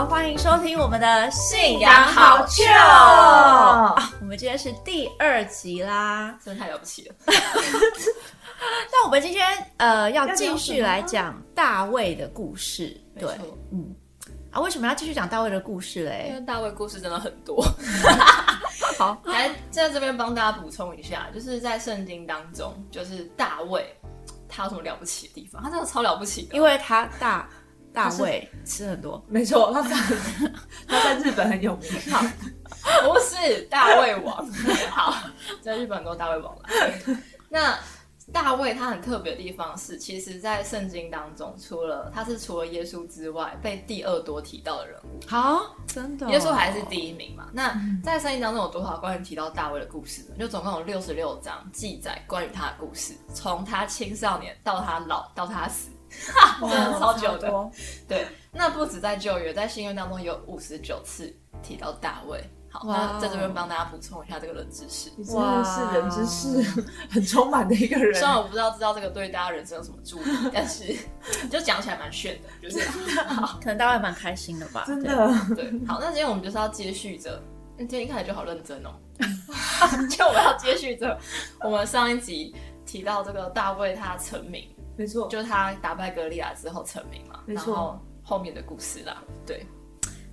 好，欢迎收听我们的信仰好糗啊！我们今天是第二集啦，真的太了不起了。那我们今天呃要继续来讲大卫的故事，对，嗯，啊，为什么要继续讲大卫的故事嘞？因为大卫故事真的很多。好，来在这边帮大家补充一下，就是在圣经当中，就是大卫他有什么了不起的地方？他真的超了不起的，因为他大。大卫吃很多，没错，他在 他在日本很有名。好，不是大胃王。好，在日本很多大胃王了。那大卫他很特别的地方是，其实，在圣经当中，除了他是除了耶稣之外，被第二多提到的人物。好，真的，耶稣还是第一名嘛？那在圣经当中有多少关于提到大卫的故事呢？就总共有六十六章记载关于他的故事，从他青少年到他老到他死。真的超久的，对，那不止在旧约，在新约当中有五十九次提到大卫。好，那在这边帮大家补充一下这个冷知识。哇，是人知识很充满的一个人。虽然我不知道知道这个对大家人生有什么助益，但是就讲起来蛮炫的，就是可能大家蛮开心的吧。真的，对。好，那今天我们就是要接续着，今天一开始就好认真哦，就我们要接续着我们上一集提到这个大卫他成名。没错，就是他打败格利亚之后成名嘛，没错，后面的故事啦。对，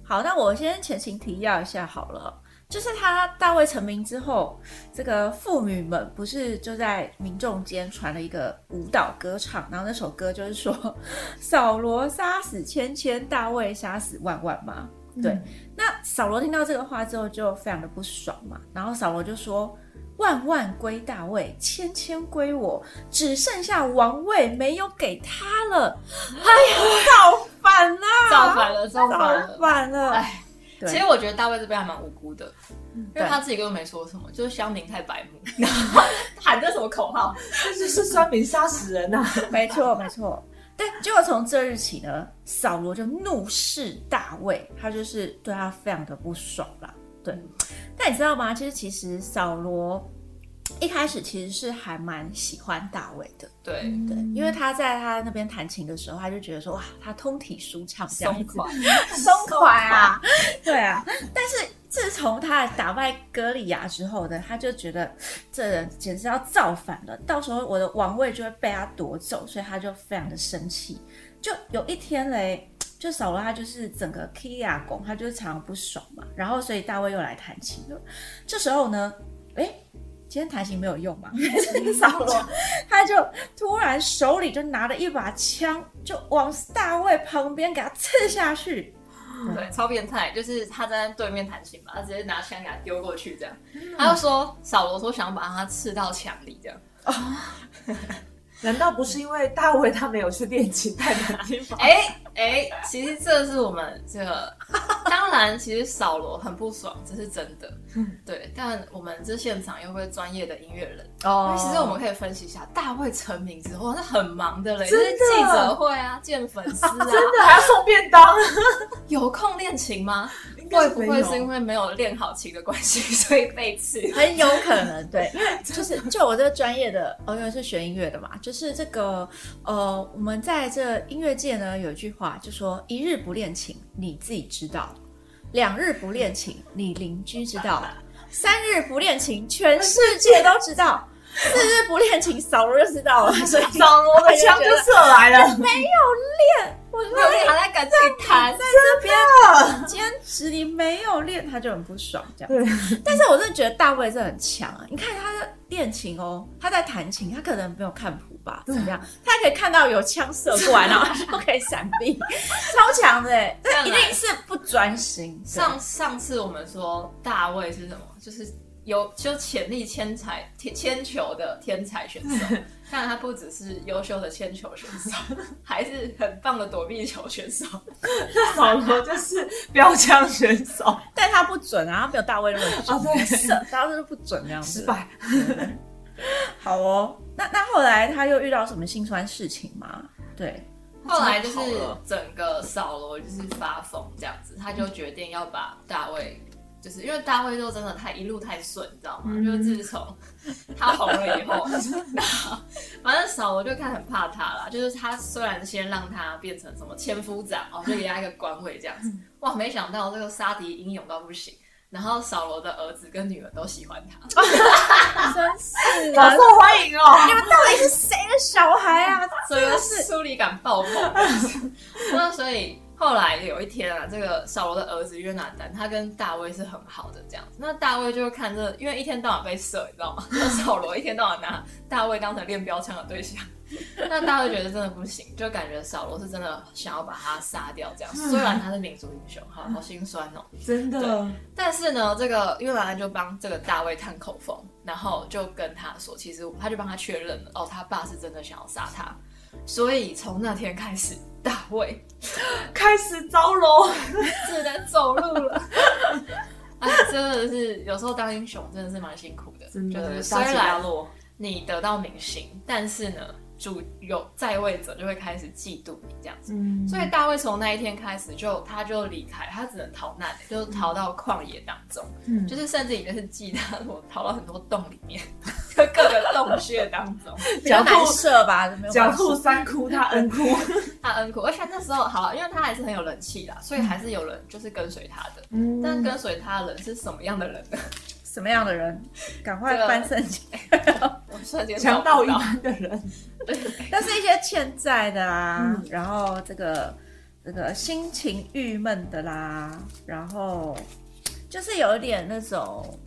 好，那我先前情提要一下好了，就是他大卫成名之后，这个妇女们不是就在民众间传了一个舞蹈歌唱，然后那首歌就是说扫罗杀死千千，大卫杀死万万嘛。对，那扫罗听到这个话之后就非常的不爽嘛，然后扫罗就说。万万归大卫，千千归我，只剩下王位没有给他了。哎呀，造反了！造反了！造反了！哎，其实我觉得大卫这边还蛮无辜的，因为他自己根本没说什么，就是乡民太白目，喊着什么口号，就是酸民杀死人呐！没错，没错。但结果从这日起呢，扫罗就怒视大卫，他就是对他非常的不爽啦。对，但你知道吗？其实，其实扫罗一开始其实是还蛮喜欢大卫的。对对，因为他在他那边弹琴的时候，他就觉得说哇，他通体舒畅，松垮，松垮啊！对啊。但是自从他打败歌利亚之后呢，他就觉得这人简直要造反了，到时候我的王位就会被他夺走，所以他就非常的生气。就有一天嘞。就扫罗他就是整个 K 亚拱，他就是常常不爽嘛，然后所以大卫又来弹琴了。这时候呢，哎，今天弹琴没有用嘛？扫罗他就突然手里就拿了一把枪，就往大卫旁边给他刺下去。对，超变态，就是他在对面弹琴嘛，他直接拿枪给他丢过去，这样。他就说扫罗说想把他刺到墙里，这样。难道不是因为大卫他没有去练琴太难听吗？哎哎，其实这是我们这个，当然，其实扫罗很不爽，这是真的。对，但我们这现场又会专业的音乐人哦，其实我们可以分析一下，大卫成名之后是很忙的嘞，就是记者会啊，见粉丝啊，真的还要送便当，有空练琴吗？会不会是因为没有练好琴的关系，所以被刺？很有可能，对，因为就是就我这个专业的，哦，因为是学音乐的嘛，就是这个呃，我们在这音乐界呢有一句话，就说一日不练琴，你自己知道；两日不练琴，你邻居知道；三日不练琴，全世界都知道。四日不练琴，扫罗就知道了。所以扫罗的枪就射来了。没有练，我没有练，还在赶紧弹，在这边坚持。你没有练，他就很不爽这样。对，但是我真的觉得大卫是很强啊！你看他的练琴哦，他在弹琴，他可能没有看谱吧？怎么样？他可以看到有枪射过来，然后就可以闪避，超强的。这一定是不专心。上上次我们说大卫是什么？就是。有就潜力千才天铅球的天才选手，看来他不只是优秀的铅球选手，还是很棒的躲避球选手。扫罗就是标枪选手，但他不准啊，他没有大卫那么准，对，大家都不准这样子。失败。好哦，那那后来他又遇到什么心酸事情吗？对，后来就是整个扫罗就是发疯这样子，他就决定要把大卫。就是因为大卫就真的太一路太顺，你知道吗？就是自从他红了以后，反正扫罗就看很怕他啦。就是他虽然先让他变成什么千夫长哦，就给他一个官位这样子。哇，没想到这个杀敌英勇到不行，然后扫罗的儿子跟女儿都喜欢他，真是 好受欢迎哦。你们到底是谁的小孩啊？所以疏离感爆棚。那所以后来有一天啊，这个扫罗的儿子约拿丹，他跟大卫是很好的这样子。那大卫就看这，因为一天到晚被射，你知道吗？那扫罗一天到晚拿大卫当成练标枪的对象。那大卫觉得真的不行，就感觉扫罗是真的想要把他杀掉这样。虽然他是民族英雄，好好心酸哦。真的，但是呢，这个约拿丹就帮这个大卫探口风，然后就跟他说，其实他就帮他确认了，哦，他爸是真的想要杀他。所以从那天开始，大卫 开始招楼，只能走路了。哎，真的是有时候当英雄真的是蛮辛苦的，真就是的虽然落。你得到明星，但是呢，主有在位者就会开始嫉妒你这样子。嗯，所以大卫从那一天开始就他就离开，他只能逃难，就逃到旷野当中，嗯就是甚至已经是记他我逃到很多洞里面，就各个洞穴当中。比较难射吧？没有狡办法兔三哭，他恩哭。他恩哭，而且那时候好，因为他还是很有人气啦，所以还是有人就是跟随他的。嗯但跟随他的人是什么样的人呢？什么样的人？赶快翻圣经。我瞬间强盗一般的人，但是一些欠债的啦，嗯然后这个这个心情郁闷的啦，然后就是有一点那种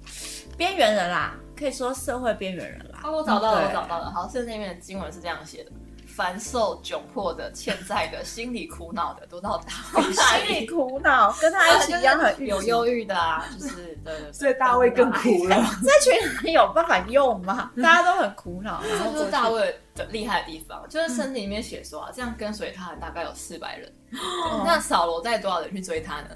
边缘人啦，可以说社会边缘人啦。哦，我找到了，我找到了。好，圣经里面的经文是这样写的：凡受窘迫的、欠债的、心里苦恼的，都到大卫 心里里。苦恼，跟他一起一样很 有忧郁的啊，就是对对对，所以大卫更苦了。这群人有办法用吗？大家都很苦恼，然后这就是大卫的厉害的地方，就是圣经里面写说啊，这样跟随他的大概有四百人。那扫罗带多少人去追他呢？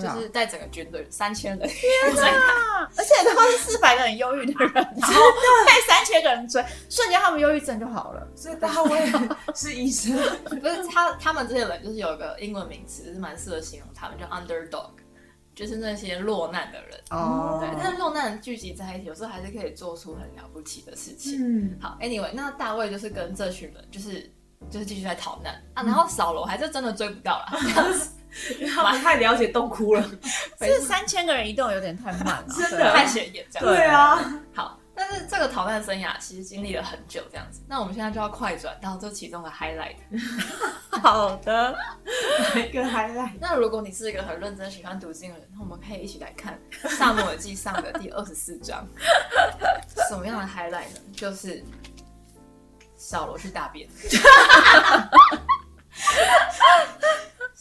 就就是在整个军队三千人。去追他。啊，而且他们是四百个很忧郁的人，然后被三千个人追，瞬间他们忧郁症就好了。所以大卫是医生，不是他，他们这些人就是有一个英文名词，是蛮适合形容他们，叫 underdog，就是那些落难的人。哦。对，但是落难人聚集在一起，有时候还是可以做出很了不起的事情。嗯，好，anyway，那大卫就是跟这群人，就是就是继续在逃难。啊，然后扫罗还是真的追不到了，这样子因为他们太了解洞窟了。这三千个人移动有点太慢了，真的对太显眼这样。对啊，好，但是这个逃难生涯其实经历了很久这样子，那我们现在就要快转到这其中的 highlight。好的，一个 highlight。那如果你是一个很认真喜欢读经的人，那我们可以一起来看《萨姆耳记》上的第二十四章。什么样的 highlight 呢？就是小罗去大便。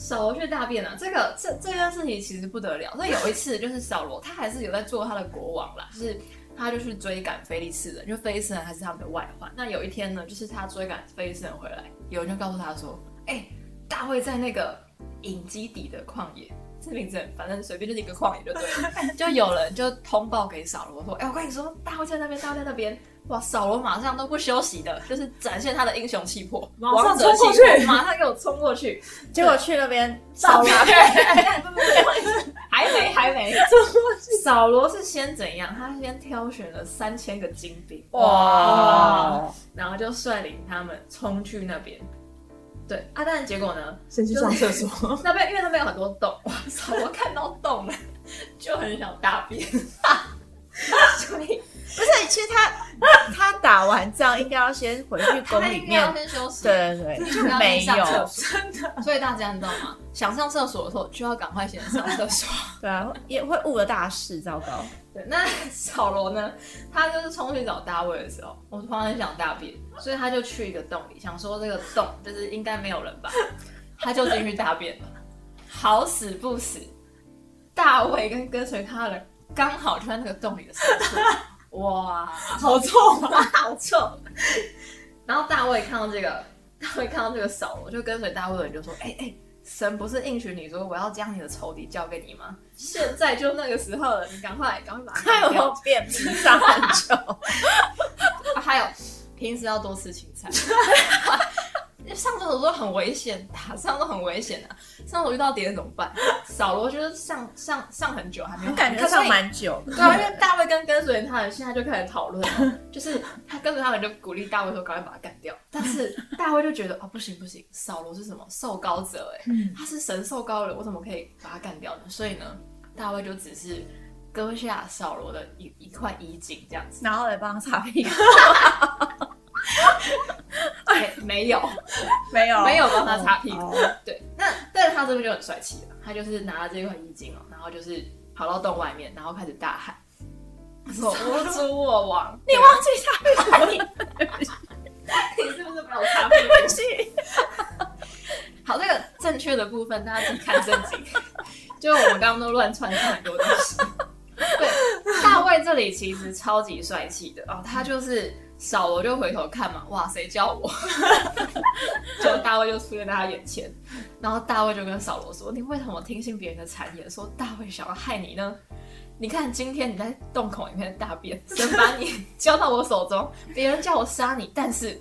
扫罗去大便啊，这个这这件事情其实不得了。那有一次就是扫罗，他还是有在做他的国王啦，就是他就去追赶菲利士人，就菲利士人还是他们的外患。那有一天呢，就是他追赶菲利士人回来，有人就告诉他说：“哎、大卫在那个隐基底的旷野。”这名字反正随便就是一个旷野就对了。就有人就通报给扫罗说：“哎、我跟你说，大卫在那边，大卫在那边。”哇，扫罗马上都不休息的，就是展现他的英雄气魄，马上王者冲过气魄去马上给我冲过去。结果去那边扫罗还没还没，扫罗是先怎样？他先挑选了三千个精兵，哇，然后就率领他们冲去那边。对啊，但是结果呢？先去上厕所。那边因为那边有很多洞，哇，扫罗看到洞了，就很想大便，所以不是，其实他他打完仗应该要先回去宫里 他应该要面，先休息。对对对，就没有，所，真的。所以大家你知道吗？想上厕所的时候就要赶快先上厕所。对啊，也会误了大事，糟糕。对，那小罗呢？他就是冲去找大卫的时候，我突然很想大便，所以他就去一个洞里，想说这个洞就是应该没有人吧，他就进去大便了。好死不死，大卫跟跟随他的人刚好就在那个洞里的深处，哇，好臭啊！好臭！然后大卫看到这个，大卫看到这个手，我，就跟随大卫的人就说：“哎、哎、神不是应许你说我要将你的仇敌交给你吗？现在就那个时候了，你赶快赶快把它 他有没干掉有便秘上很久？啊还有平时要多吃青菜。上厕所都很危险，打上都很危险啊！上厕所遇到敌人怎么办？扫罗就是上上上很久还没有，感觉上蛮久。对啊，因为大卫跟跟随他的现在就开始讨论了，就是他跟随他们就鼓励大卫说赶快把他干掉，但是大卫就觉得哦不行不行，扫罗是什么受高者哎，他是神受高人，我怎么可以把他干掉呢？所以呢，大卫就只是割下扫罗的一一块衣襟这样子，然后来帮他擦屁股。没没有，没有，没有帮他擦屁股。对，那但是他这边就很帅气了，他就是拿了这块衣襟哦，然后就是跑到洞外面，然后开始大喊：“说我主我王，你忘记 擦屁股，你是不是没有擦屁股？”好，这个正确的部分大家自己看正经，就我们刚刚都乱串很多东西。对，大卫这里其实超级帅气的哦，他就是。扫罗就回头看嘛，哇，谁叫我？就大卫就出现在他眼前，然后大卫就跟扫罗说：“你为什么听信别人的谗言，说大卫想要害你呢？你看今天你在洞口里面大便，神把你交到我手中，别人叫我杀你，但是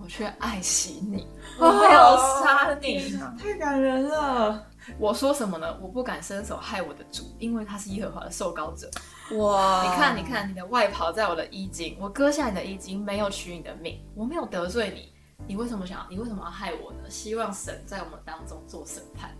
我却爱惜你，我没有杀你，太感人了。”我说什么呢？我不敢伸手害我的主，因为他是耶和华的受膏者。哇！你看，你看，你的外袍在我的衣襟，我割下你的衣襟，没有取你的命，我没有得罪你，你为什么想？你为什么要害我呢？希望神在我们当中做审判。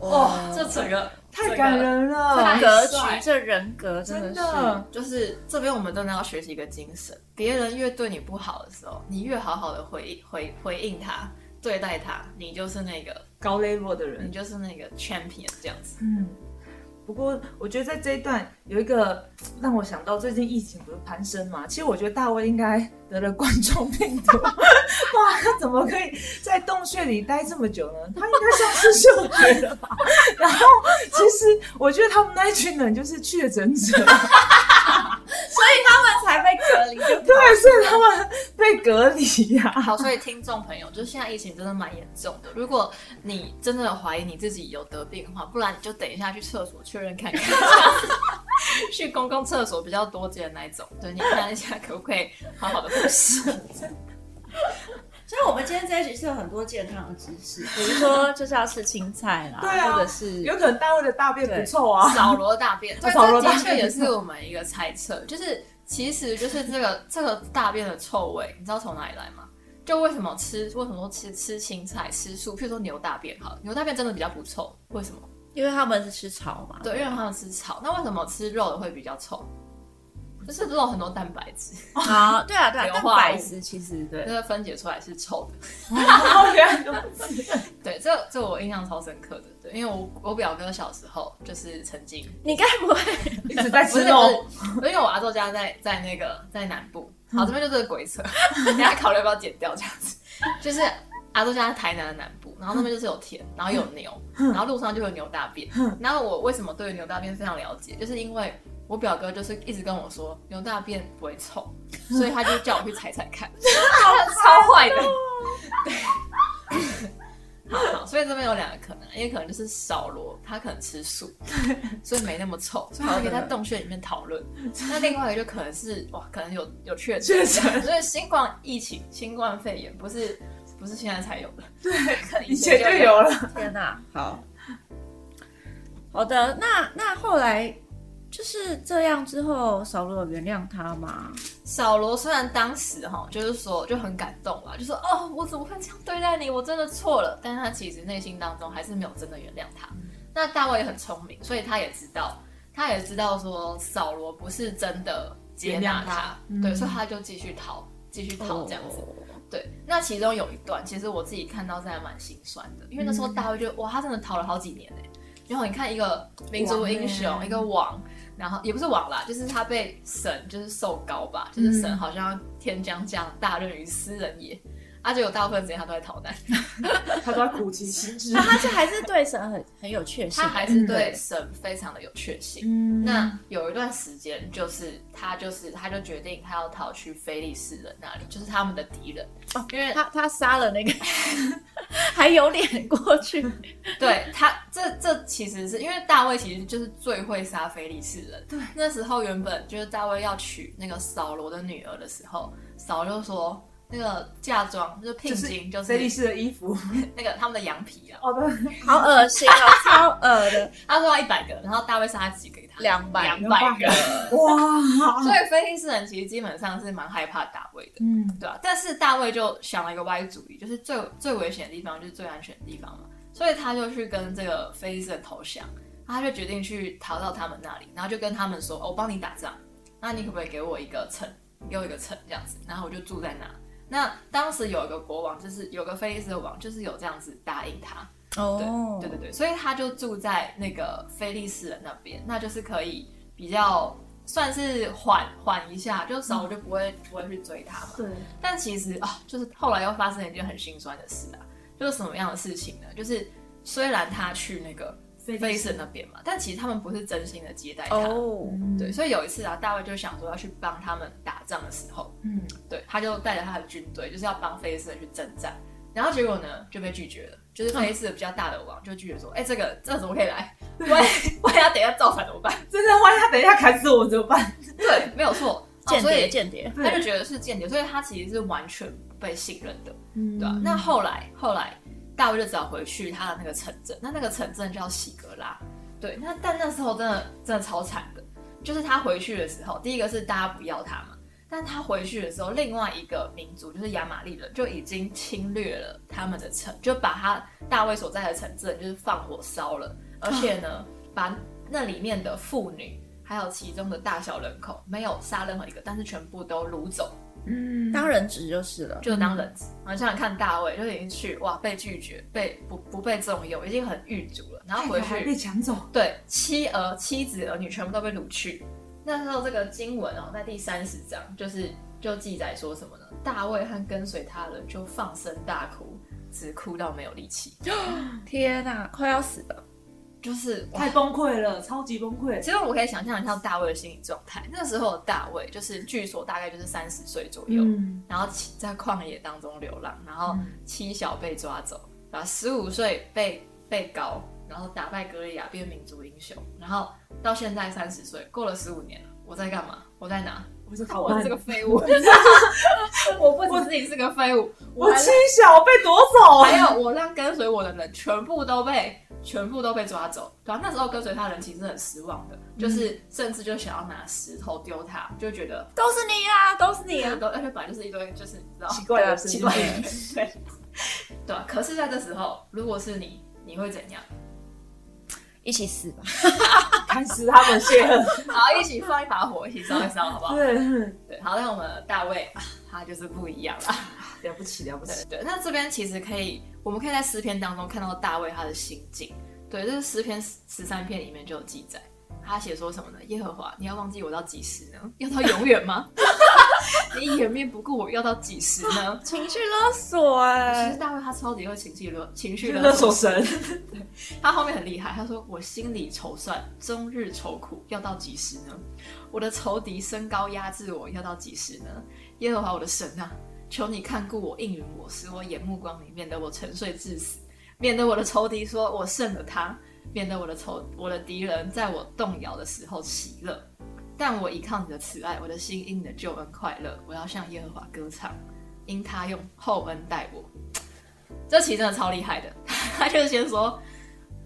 哇，这整个太感人了，这格局，这人格真的是，就是这边我们真的要学习一个精神：别人越对你不好的时候，你越好好的回回回应他。对待他，你就是那个高 level 的人，你就是那个 champion 这样子。嗯，不过我觉得在这一段有一个 让我想到，最近疫情不是攀升嘛？其实我觉得大卫应该得了冠状病毒。哇，他怎么可以在洞穴里待这么久呢？他应该丧失嗅觉了吧？然后，其实我觉得他们那一群人就是确诊者。对，所以他们被隔离呀。好，所以听众朋友，就是现在疫情真的蛮严重的。如果你真的有怀疑你自己有得病的话，不然你就等一下去厕所确认看看。去公共厕所比较多见的那一种，对你看一下可不可以好好的呼吸。所以，我们今天这一集是有很多健康的知识，比如说就是要吃青菜啦，对或者是有可能大卫的大便不臭啊，扫 罗大便，扫罗的确也是我们一个猜测，就是其实就是这个 这个大便的臭味，你知道从哪里来吗？就为什么吃为什么说吃吃青菜吃素，譬如说牛大便，好，牛大便真的比较不臭，为什么？因为他们是吃草嘛，对，因为他们吃草，那为什么吃肉的会比较臭？就是肉很多蛋白质啊，对啊，对啊，蛋白质其实对，那个分解出来是臭的。对，这这我印象超深刻的，对，因为我我表哥小时候就是曾经，你该不会一直在吃肉？因为我阿周家在在那个在南部，好，这边就是个鬼扯，你还考虑要不要剪掉这样子？就是阿周家在台南的南部，然后那边就是有田，然后有牛，然后路上就有牛大便。然后我为什么对牛大便非常了解？就是因为。我表哥就是一直跟我说牛大便不会臭，所以他就叫我去踩踩看 超坏的。对，好，所以这边有两个可能，一个可能就是扫罗他可能吃素，所以没那么臭，所以可以在洞穴里面讨论。那另外一个就可能是哇，可能有有确诊，所以新冠疫情、新冠肺炎不是不是现在才有的，对，以前就有了。天哪，好好的，那那后来。就是这样之后，扫罗有原谅他吗？扫罗虽然当时哈，就是说就很感动了，就说哦，我怎么会这样对待你？我真的错了。但是他其实内心当中还是没有真的原谅他。那大卫也很聪明，所以他也知道，他也知道说扫罗不是真的接纳他，对，所以他就继续逃，继续逃这样子。对，那其中有一段，其实我自己看到是还蛮心酸的，因为那时候大卫就哇，他真的逃了好几年哎。然后你看一个民族英雄，一个王。然后也不是网啦，就是他被神就是受高吧，就是神好像天将降大任于斯人也。而且有大部分时间他都在逃难，他都在苦其心志。那他就还是对神很很有确信，他还是对神非常的有确信。嗯，那有一段时间，就是他就是他就决定他要逃去菲利士人那里，就是他们的敌人。哦，因为他他杀了那个，还有脸过去。对他，这这其实是因为大卫其实就是最会杀菲利士人。对，那时候原本就是大卫要娶那个扫罗的女儿的时候，扫罗就说。那个嫁妆就是聘金，就是菲利斯的衣服。那个他们的羊皮啊。哦，对，好恶心哦，超恶的，他说要一百个，然后大卫杀他几给他两百两百个。哇，所以菲利斯人其实基本上是蛮害怕大卫的，嗯，对啊，但是大卫就想了一个歪主意，就是最最危险的地方就是最安全的地方嘛，所以他就去跟这个菲利斯人投降，他就决定去逃到他们那里，然后就跟他们说：“哦我帮你打仗，那你可不可以给我一个城？给我一个城这样子，然后我就住在那。”那当时有一个国王，就是有个菲利斯的王，就是有这样子答应他，哦，对对对，所以他就住在那个菲利斯人那边，那就是可以比较算是缓缓一下，就少我就不会、不会去追他嘛。对，但其实啊，就是后来又发生了一件很心酸的事啊，就是什么样的事情呢？就是虽然他去那个菲菲利士人那边嘛，但其实他们不是真心的接待他。哦，对，所以有一次啊，大卫就想说要去帮他们打仗的时候，嗯，对，他就带着他的军队，就是要帮菲斯去征战，然后结果呢就被拒绝了，就是菲斯比较大的王就拒绝说，哎、这个这个怎么可以来？万一万一他等一下造反怎么办？真的，万一他等一下砍死我怎么办？对，没有错，间谍哦所以间谍，他就觉得是间谍，所以他其实是完全不被信任的，嗯。对吧、那后来后来大卫就只好回去他的那个城镇，那那个城镇叫喜格拉，对，那但那时候真的真的超惨的，就是他回去的时候，第一个是大家不要他嘛，但他回去的时候，另外一个民族就是亚玛力人就已经侵略了他们的城，就把他大卫所在的城镇就是放火烧了，而且呢，把那里面的妇女还有其中的大小人口没有杀任何一个，但是全部都掳走，嗯，当人质就是了。就当人质。然后想想看，大卫就已经去哇，被拒绝，被不不被重用，已经很郁卒了，然后回去被去，抢走，对妻儿、妻子、儿女全部都被掳去。那时候这个经文哦，在第三十章就是就记载说什么呢？大卫和跟随他人就放声大哭，只哭到没有力气，天哪，快要死了！就是太崩溃了，超级崩溃。其实我可以想象一下大卫的心理状态。那时候的大卫就是据说大概就是三十岁左右，嗯，然后在旷野当中流浪，然后嗯妻小被抓走，然后十五岁被被告，然后打败格利亚变民族英雄，然后到现在三十岁，过了十五年了，我在干嘛？我在哪？我 是个废物，我不只自己是个废物，我还我妻小被夺走，还有我让跟随我的人全部都被全部都被抓走，对啊，那时候跟随他的人其实很失望的，就是甚至就想要拿石头丢他，就觉得都是你啊，都是你啊！都而且本来就是一堆就是你知道奇怪的奇怪的人对对啊。可是在这时候，如果是你，你会怎样？一起死吧！他们泄恨。好，一起放一把火，一起烧一烧，好不好？对，对，好，那我们的大卫啊他就是不一样了。了不起了不起。对，那这边其实可以，我们可以在诗篇当中看到大卫他的心境。对，这是诗篇十三篇里面就有记载，他写说什么呢？耶和华，你要忘记我到几时呢？要到永远吗？你掩面不顾我，要到几时呢？情绪勒索哎、其实大卫他超级会情绪勒情绪勒勒索索，神，他后面很厉害，他说我心里筹算，终日愁苦，要到几时呢？我的仇敌升高压制我，要到几时呢？耶和华我的神啊，求你看顾我，应允我，使我眼目光明，免得我沉睡致死，免得我的仇敌说我胜了他，免得我的仇我的敌人在我动摇的时候喜乐。但我依靠你的慈爱，我的心因你的救恩快乐。我要向耶和华歌唱，因他用厚恩待我。这其实真的超厉害的，他就先说：“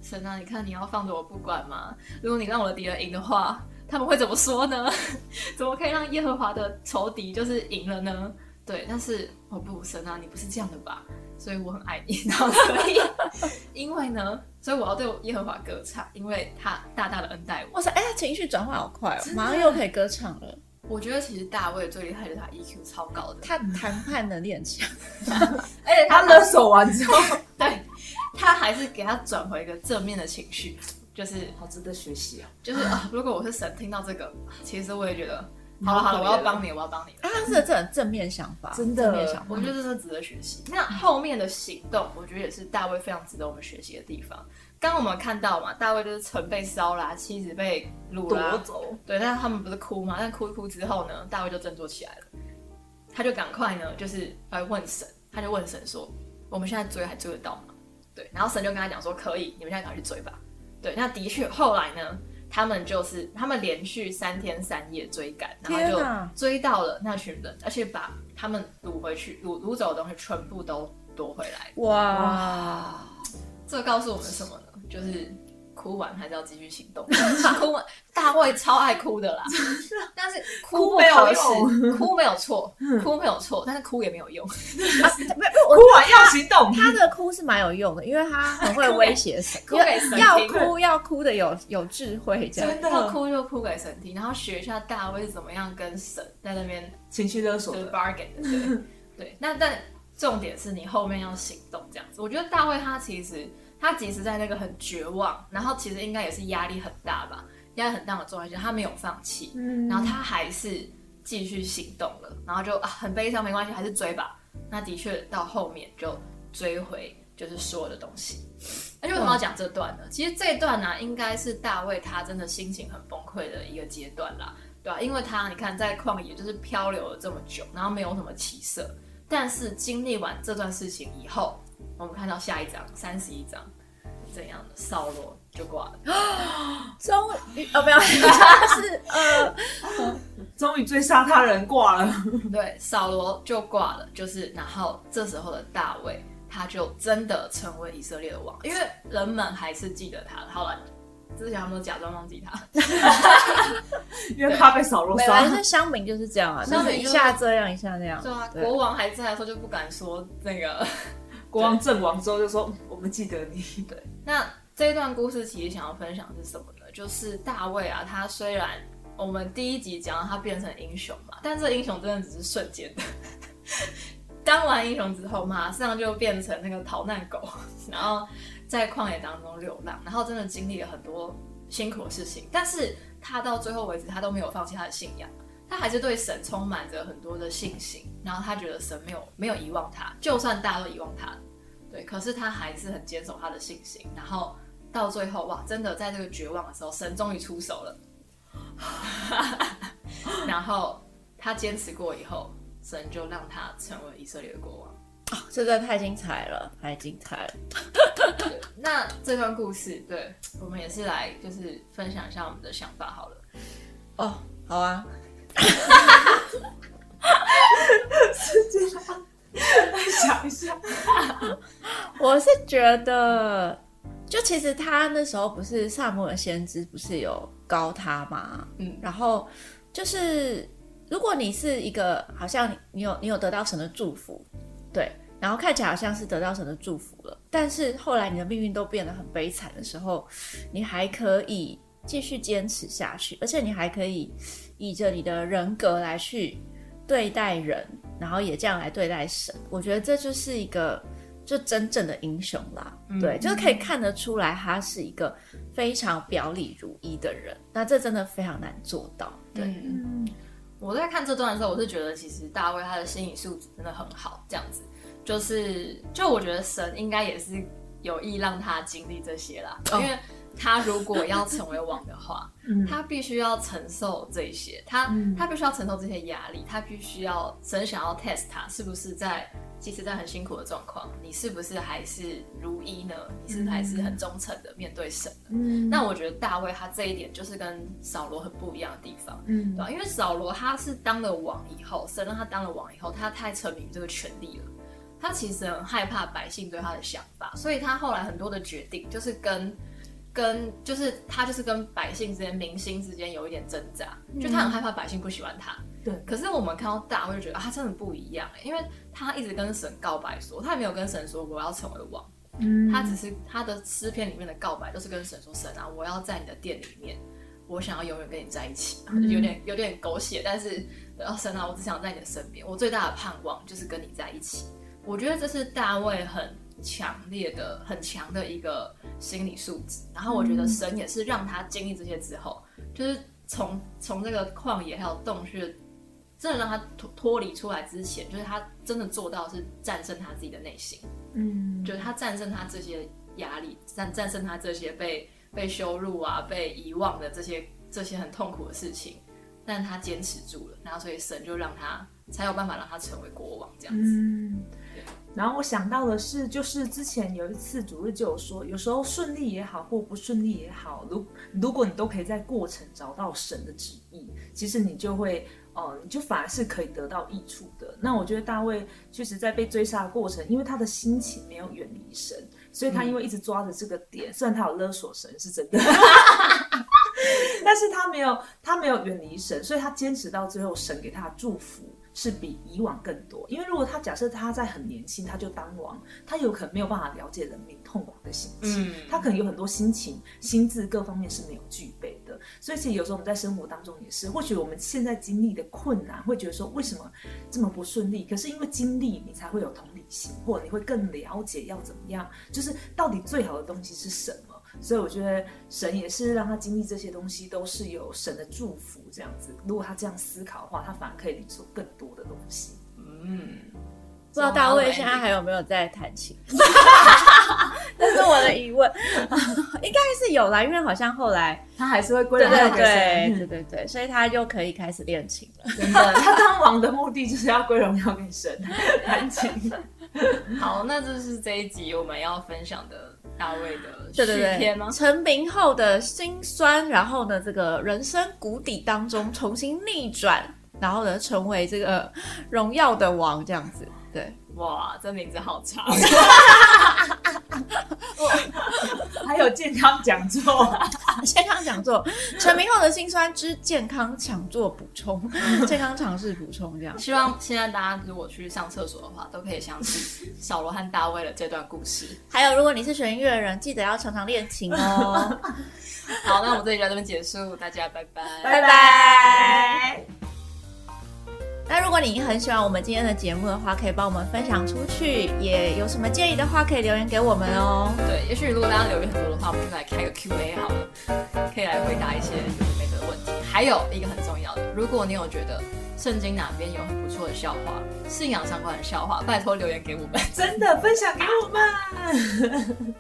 神啊，你看你要放着我不管吗？如果你让我的敌人赢的话，他们会怎么说呢？怎么可以让耶和华的仇敌就是赢了呢？对，但是我不，神啊，你不是这样的吧？所以我很爱你，然后所以 因为呢，所以我要对耶和华歌唱，因为他大大的恩待我。哇塞，哎、他情绪转换好快哦，马上又可以歌唱了。我觉得其实大卫最厉害的是他 EQ 超高的，他谈判能力很强，而且他他勒索完之后，对他还是给他转回一个正面的情绪，就是好值得学习啊！就是啊，如果我是神，听到这个，其实我也觉得，你好了好了，我要帮你，我要帮你。啊，他是这很正面想法，真的正面想法。我觉得这是值得学习。那后面的行动，我觉得也是大卫非常值得我们学习的地方。刚刚我们看到嘛，大卫就是城被烧啦，妻子被掳啦，走，对，但是他们不是哭吗？但哭一哭之后呢，大卫就振作起来了，他就赶快呢，就是来问神，他就问神说：“我们现在追还追得到吗？”对，然后神就跟他讲说：“可以，你们现在赶快去追吧。”对，那的确后来呢，他们就是他们连续三天三夜追赶，然后就追到了那群人，而且把他们掳回去掳掳走的东西全部都夺回来。哇，这告诉我们什么呢？就是哭完还是要继续行动。哭完，大卫超爱哭的啦，但是哭没有可用耻，哭没有错，哭没有错，但是哭也没有用。哭完要行动。他的哭是蛮有用的，因为他很会威胁神，哭给神要哭要哭的有有智慧这样。真的要哭就哭给神听，然后学一下大卫是怎么样跟神在那边情绪勒索就是的，bargain 的，对对。那但重点是你后面要行动这样子。我觉得大卫他其实他即使在那个很绝望，然后其实应该也是压力很大吧，压力很大的状态下，他没有放弃，嗯然后他还是继续行动了，然后就啊很悲伤，没关系，还是追吧。那的确到后面就追回就是所有的东西。那就为什么要讲这段呢？其实这段呢、应该是大卫他真的心情很崩溃的一个阶段啦，对吧、因为他你看在旷野就是漂流了这么久，然后没有什么起色，但是经历完这段事情以后，我们看到下一章三十一章，怎样的扫罗就挂了。终于哦，没有，是呃，终于追杀他人挂了。对，扫罗就挂了，就是然后这时候的大卫，他就真的成为以色列的王，因为人们还是记得他。好了，之前他们都假装忘记他，因为怕被扫落本来杀。是乡民就是这样啊，就是一乡民就是下这样一下那样。对啊，对国王还在的时候就不敢说那个。国王阵亡之后就说：“嗯我们记得你。对，那这一段故事其实想要分享的是什么呢？就是大卫啊，他虽然我们第一集讲到他变成英雄嘛，但这英雄真的只是瞬间的。当完英雄之后，马上就变成那个逃难狗，然后在旷野当中流浪，然后真的经历了很多辛苦的事情。但是他到最后为止，他都没有放弃他的信仰，他还是对神充满着很多的信心。然后他觉得神没有没有遗忘他，就算大家都遗忘他，对，可是他还是很坚守他的信心。然后到最后，哇，真的在这个绝望的时候，神终于出手了。然后他坚持过以后，神就让他成为以色列的国王。这段太精彩了，太精彩了。那这段故事，对我们也是来就是分享一下我们的想法好了。哦，好啊，想一下，我是觉得，就其实他那时候不是萨摩尔先知不是有高他吗？嗯然后就是如果你是一个好像你你有你有得到神的祝福，对，然后看起来好像是得到神的祝福了，但是后来你的命运都变得很悲惨的时候，你还可以继续坚持下去，而且你还可以以着你的人格来去对待人，然后也这样来对待神。我觉得这就是一个就真正的英雄啦，对，就是可以看得出来他是一个非常表里如一的人。那这真的非常难做到，对，嗯，我在看这段的时候，我是觉得其实大卫他的心理素质真的很好，这样子。就是就我觉得神应该也是有意让他经历这些啦，哦。因为他如果要成为王的话，嗯他必须要承受这些，他、嗯他必须要承受这些压力，他必须要神想要 test 他是不是在即使在很辛苦的状况，你是不是还是如一呢？你是不是还是很忠诚的面对神呢？嗯那我觉得大卫他这一点就是跟扫罗很不一样的地方。嗯对吧？因为扫罗他是当了王以后，神让他当了王以后，他太沉迷于这个权力了。他其实很害怕百姓对他的想法，所以他后来很多的决定就是跟跟就是他就是跟百姓之间、明星之间有一点挣扎，就他很害怕百姓不喜欢他。对可是我们看到大卫就觉得啊，他真的不一样欸，因为他一直跟神告白说，他也没有跟神说我要成为王，嗯他只是他的诗篇里面的告白都是跟神说：“神啊，我要在你的殿里面，我想要永远跟你在一起。有点有点狗血，但是哦，神啊，我只想在你的身边。我最大的盼望就是跟你在一起。我觉得这是大卫很强烈的、很强的一个心理素质。然后我觉得神也是让他经历这些之后，就是从从这个旷野还有洞穴。真的让他脱脱离出来之前，就是他真的做到是战胜他自己的内心，嗯就是他战胜他这些压力，战战胜他这些被被羞辱啊、被遗忘的这些这些很痛苦的事情，但他坚持住了，然后所以神就让他才有办法让他成为国王这样子。嗯，然后我想到的是，就是之前有一次主日就有说，有时候顺利也好，或不顺利也好，如如果你都可以在过程找到神的旨意，其实你就会，呃，你就反而是可以得到益处的。那我觉得大卫确实在被追杀的过程，因为他的心情没有远离神，所以他因为一直抓着这个点，虽然他有勒索神是真的，但是他没有他没有远离神，所以他坚持到最后，神给他祝福。是比以往更多，因为如果他假设他在很年轻他就当王，他有可能没有办法了解人民痛苦的心情，他可能有很多心情、心智各方面是没有具备的。所以其实有时候我们在生活当中也是，或许我们现在经历的困难，会觉得说为什么这么不顺利？可是因为经历，你才会有同理心，或者你会更了解要怎么样，就是到底最好的东西是什么。所以我觉得神也是让他经历这些东西，都是有神的祝福这样子。如果他这样思考的话，他反而可以领受更多的东西。嗯，不知道大卫现在还有没有在弹琴？这是我的疑问。应该是有啦，因为好像后来他还是会归荣耀给神。对对对，所以他就可以开始练琴了。真的，他当王的目的就是要归荣耀给神，弹琴。好，那这是这一集我们要分享的。大卫的续篇吗？成名后的辛酸，然后呢，这个人生谷底当中重新逆转，然后呢，成为这个荣耀的王，这样子。对，哇，这名字好长。还有健康讲座，健康讲座，成名后的辛酸之健康讲座补充，健康尝试补充，这样。希望现在大家如果去上厕所的话，都可以想起小罗和大卫的这段故事。还有，如果你是学音乐的人，记得要常常练琴哦。好，那我们这里就到这边结束，大家拜拜，拜拜。那如果你很喜欢我们今天的节目的话，可以帮我们分享出去。也有什么建议的话，可以留言给我们哦。对，也许如果大家留言很多的话，我们就来开个 Q&A 好了，可以来回答一些有的没的问题。还有一个很重要的，如果你有觉得圣经哪边有很不错的笑话，信仰相关的笑话，拜托留言给我们，真的分享给我们。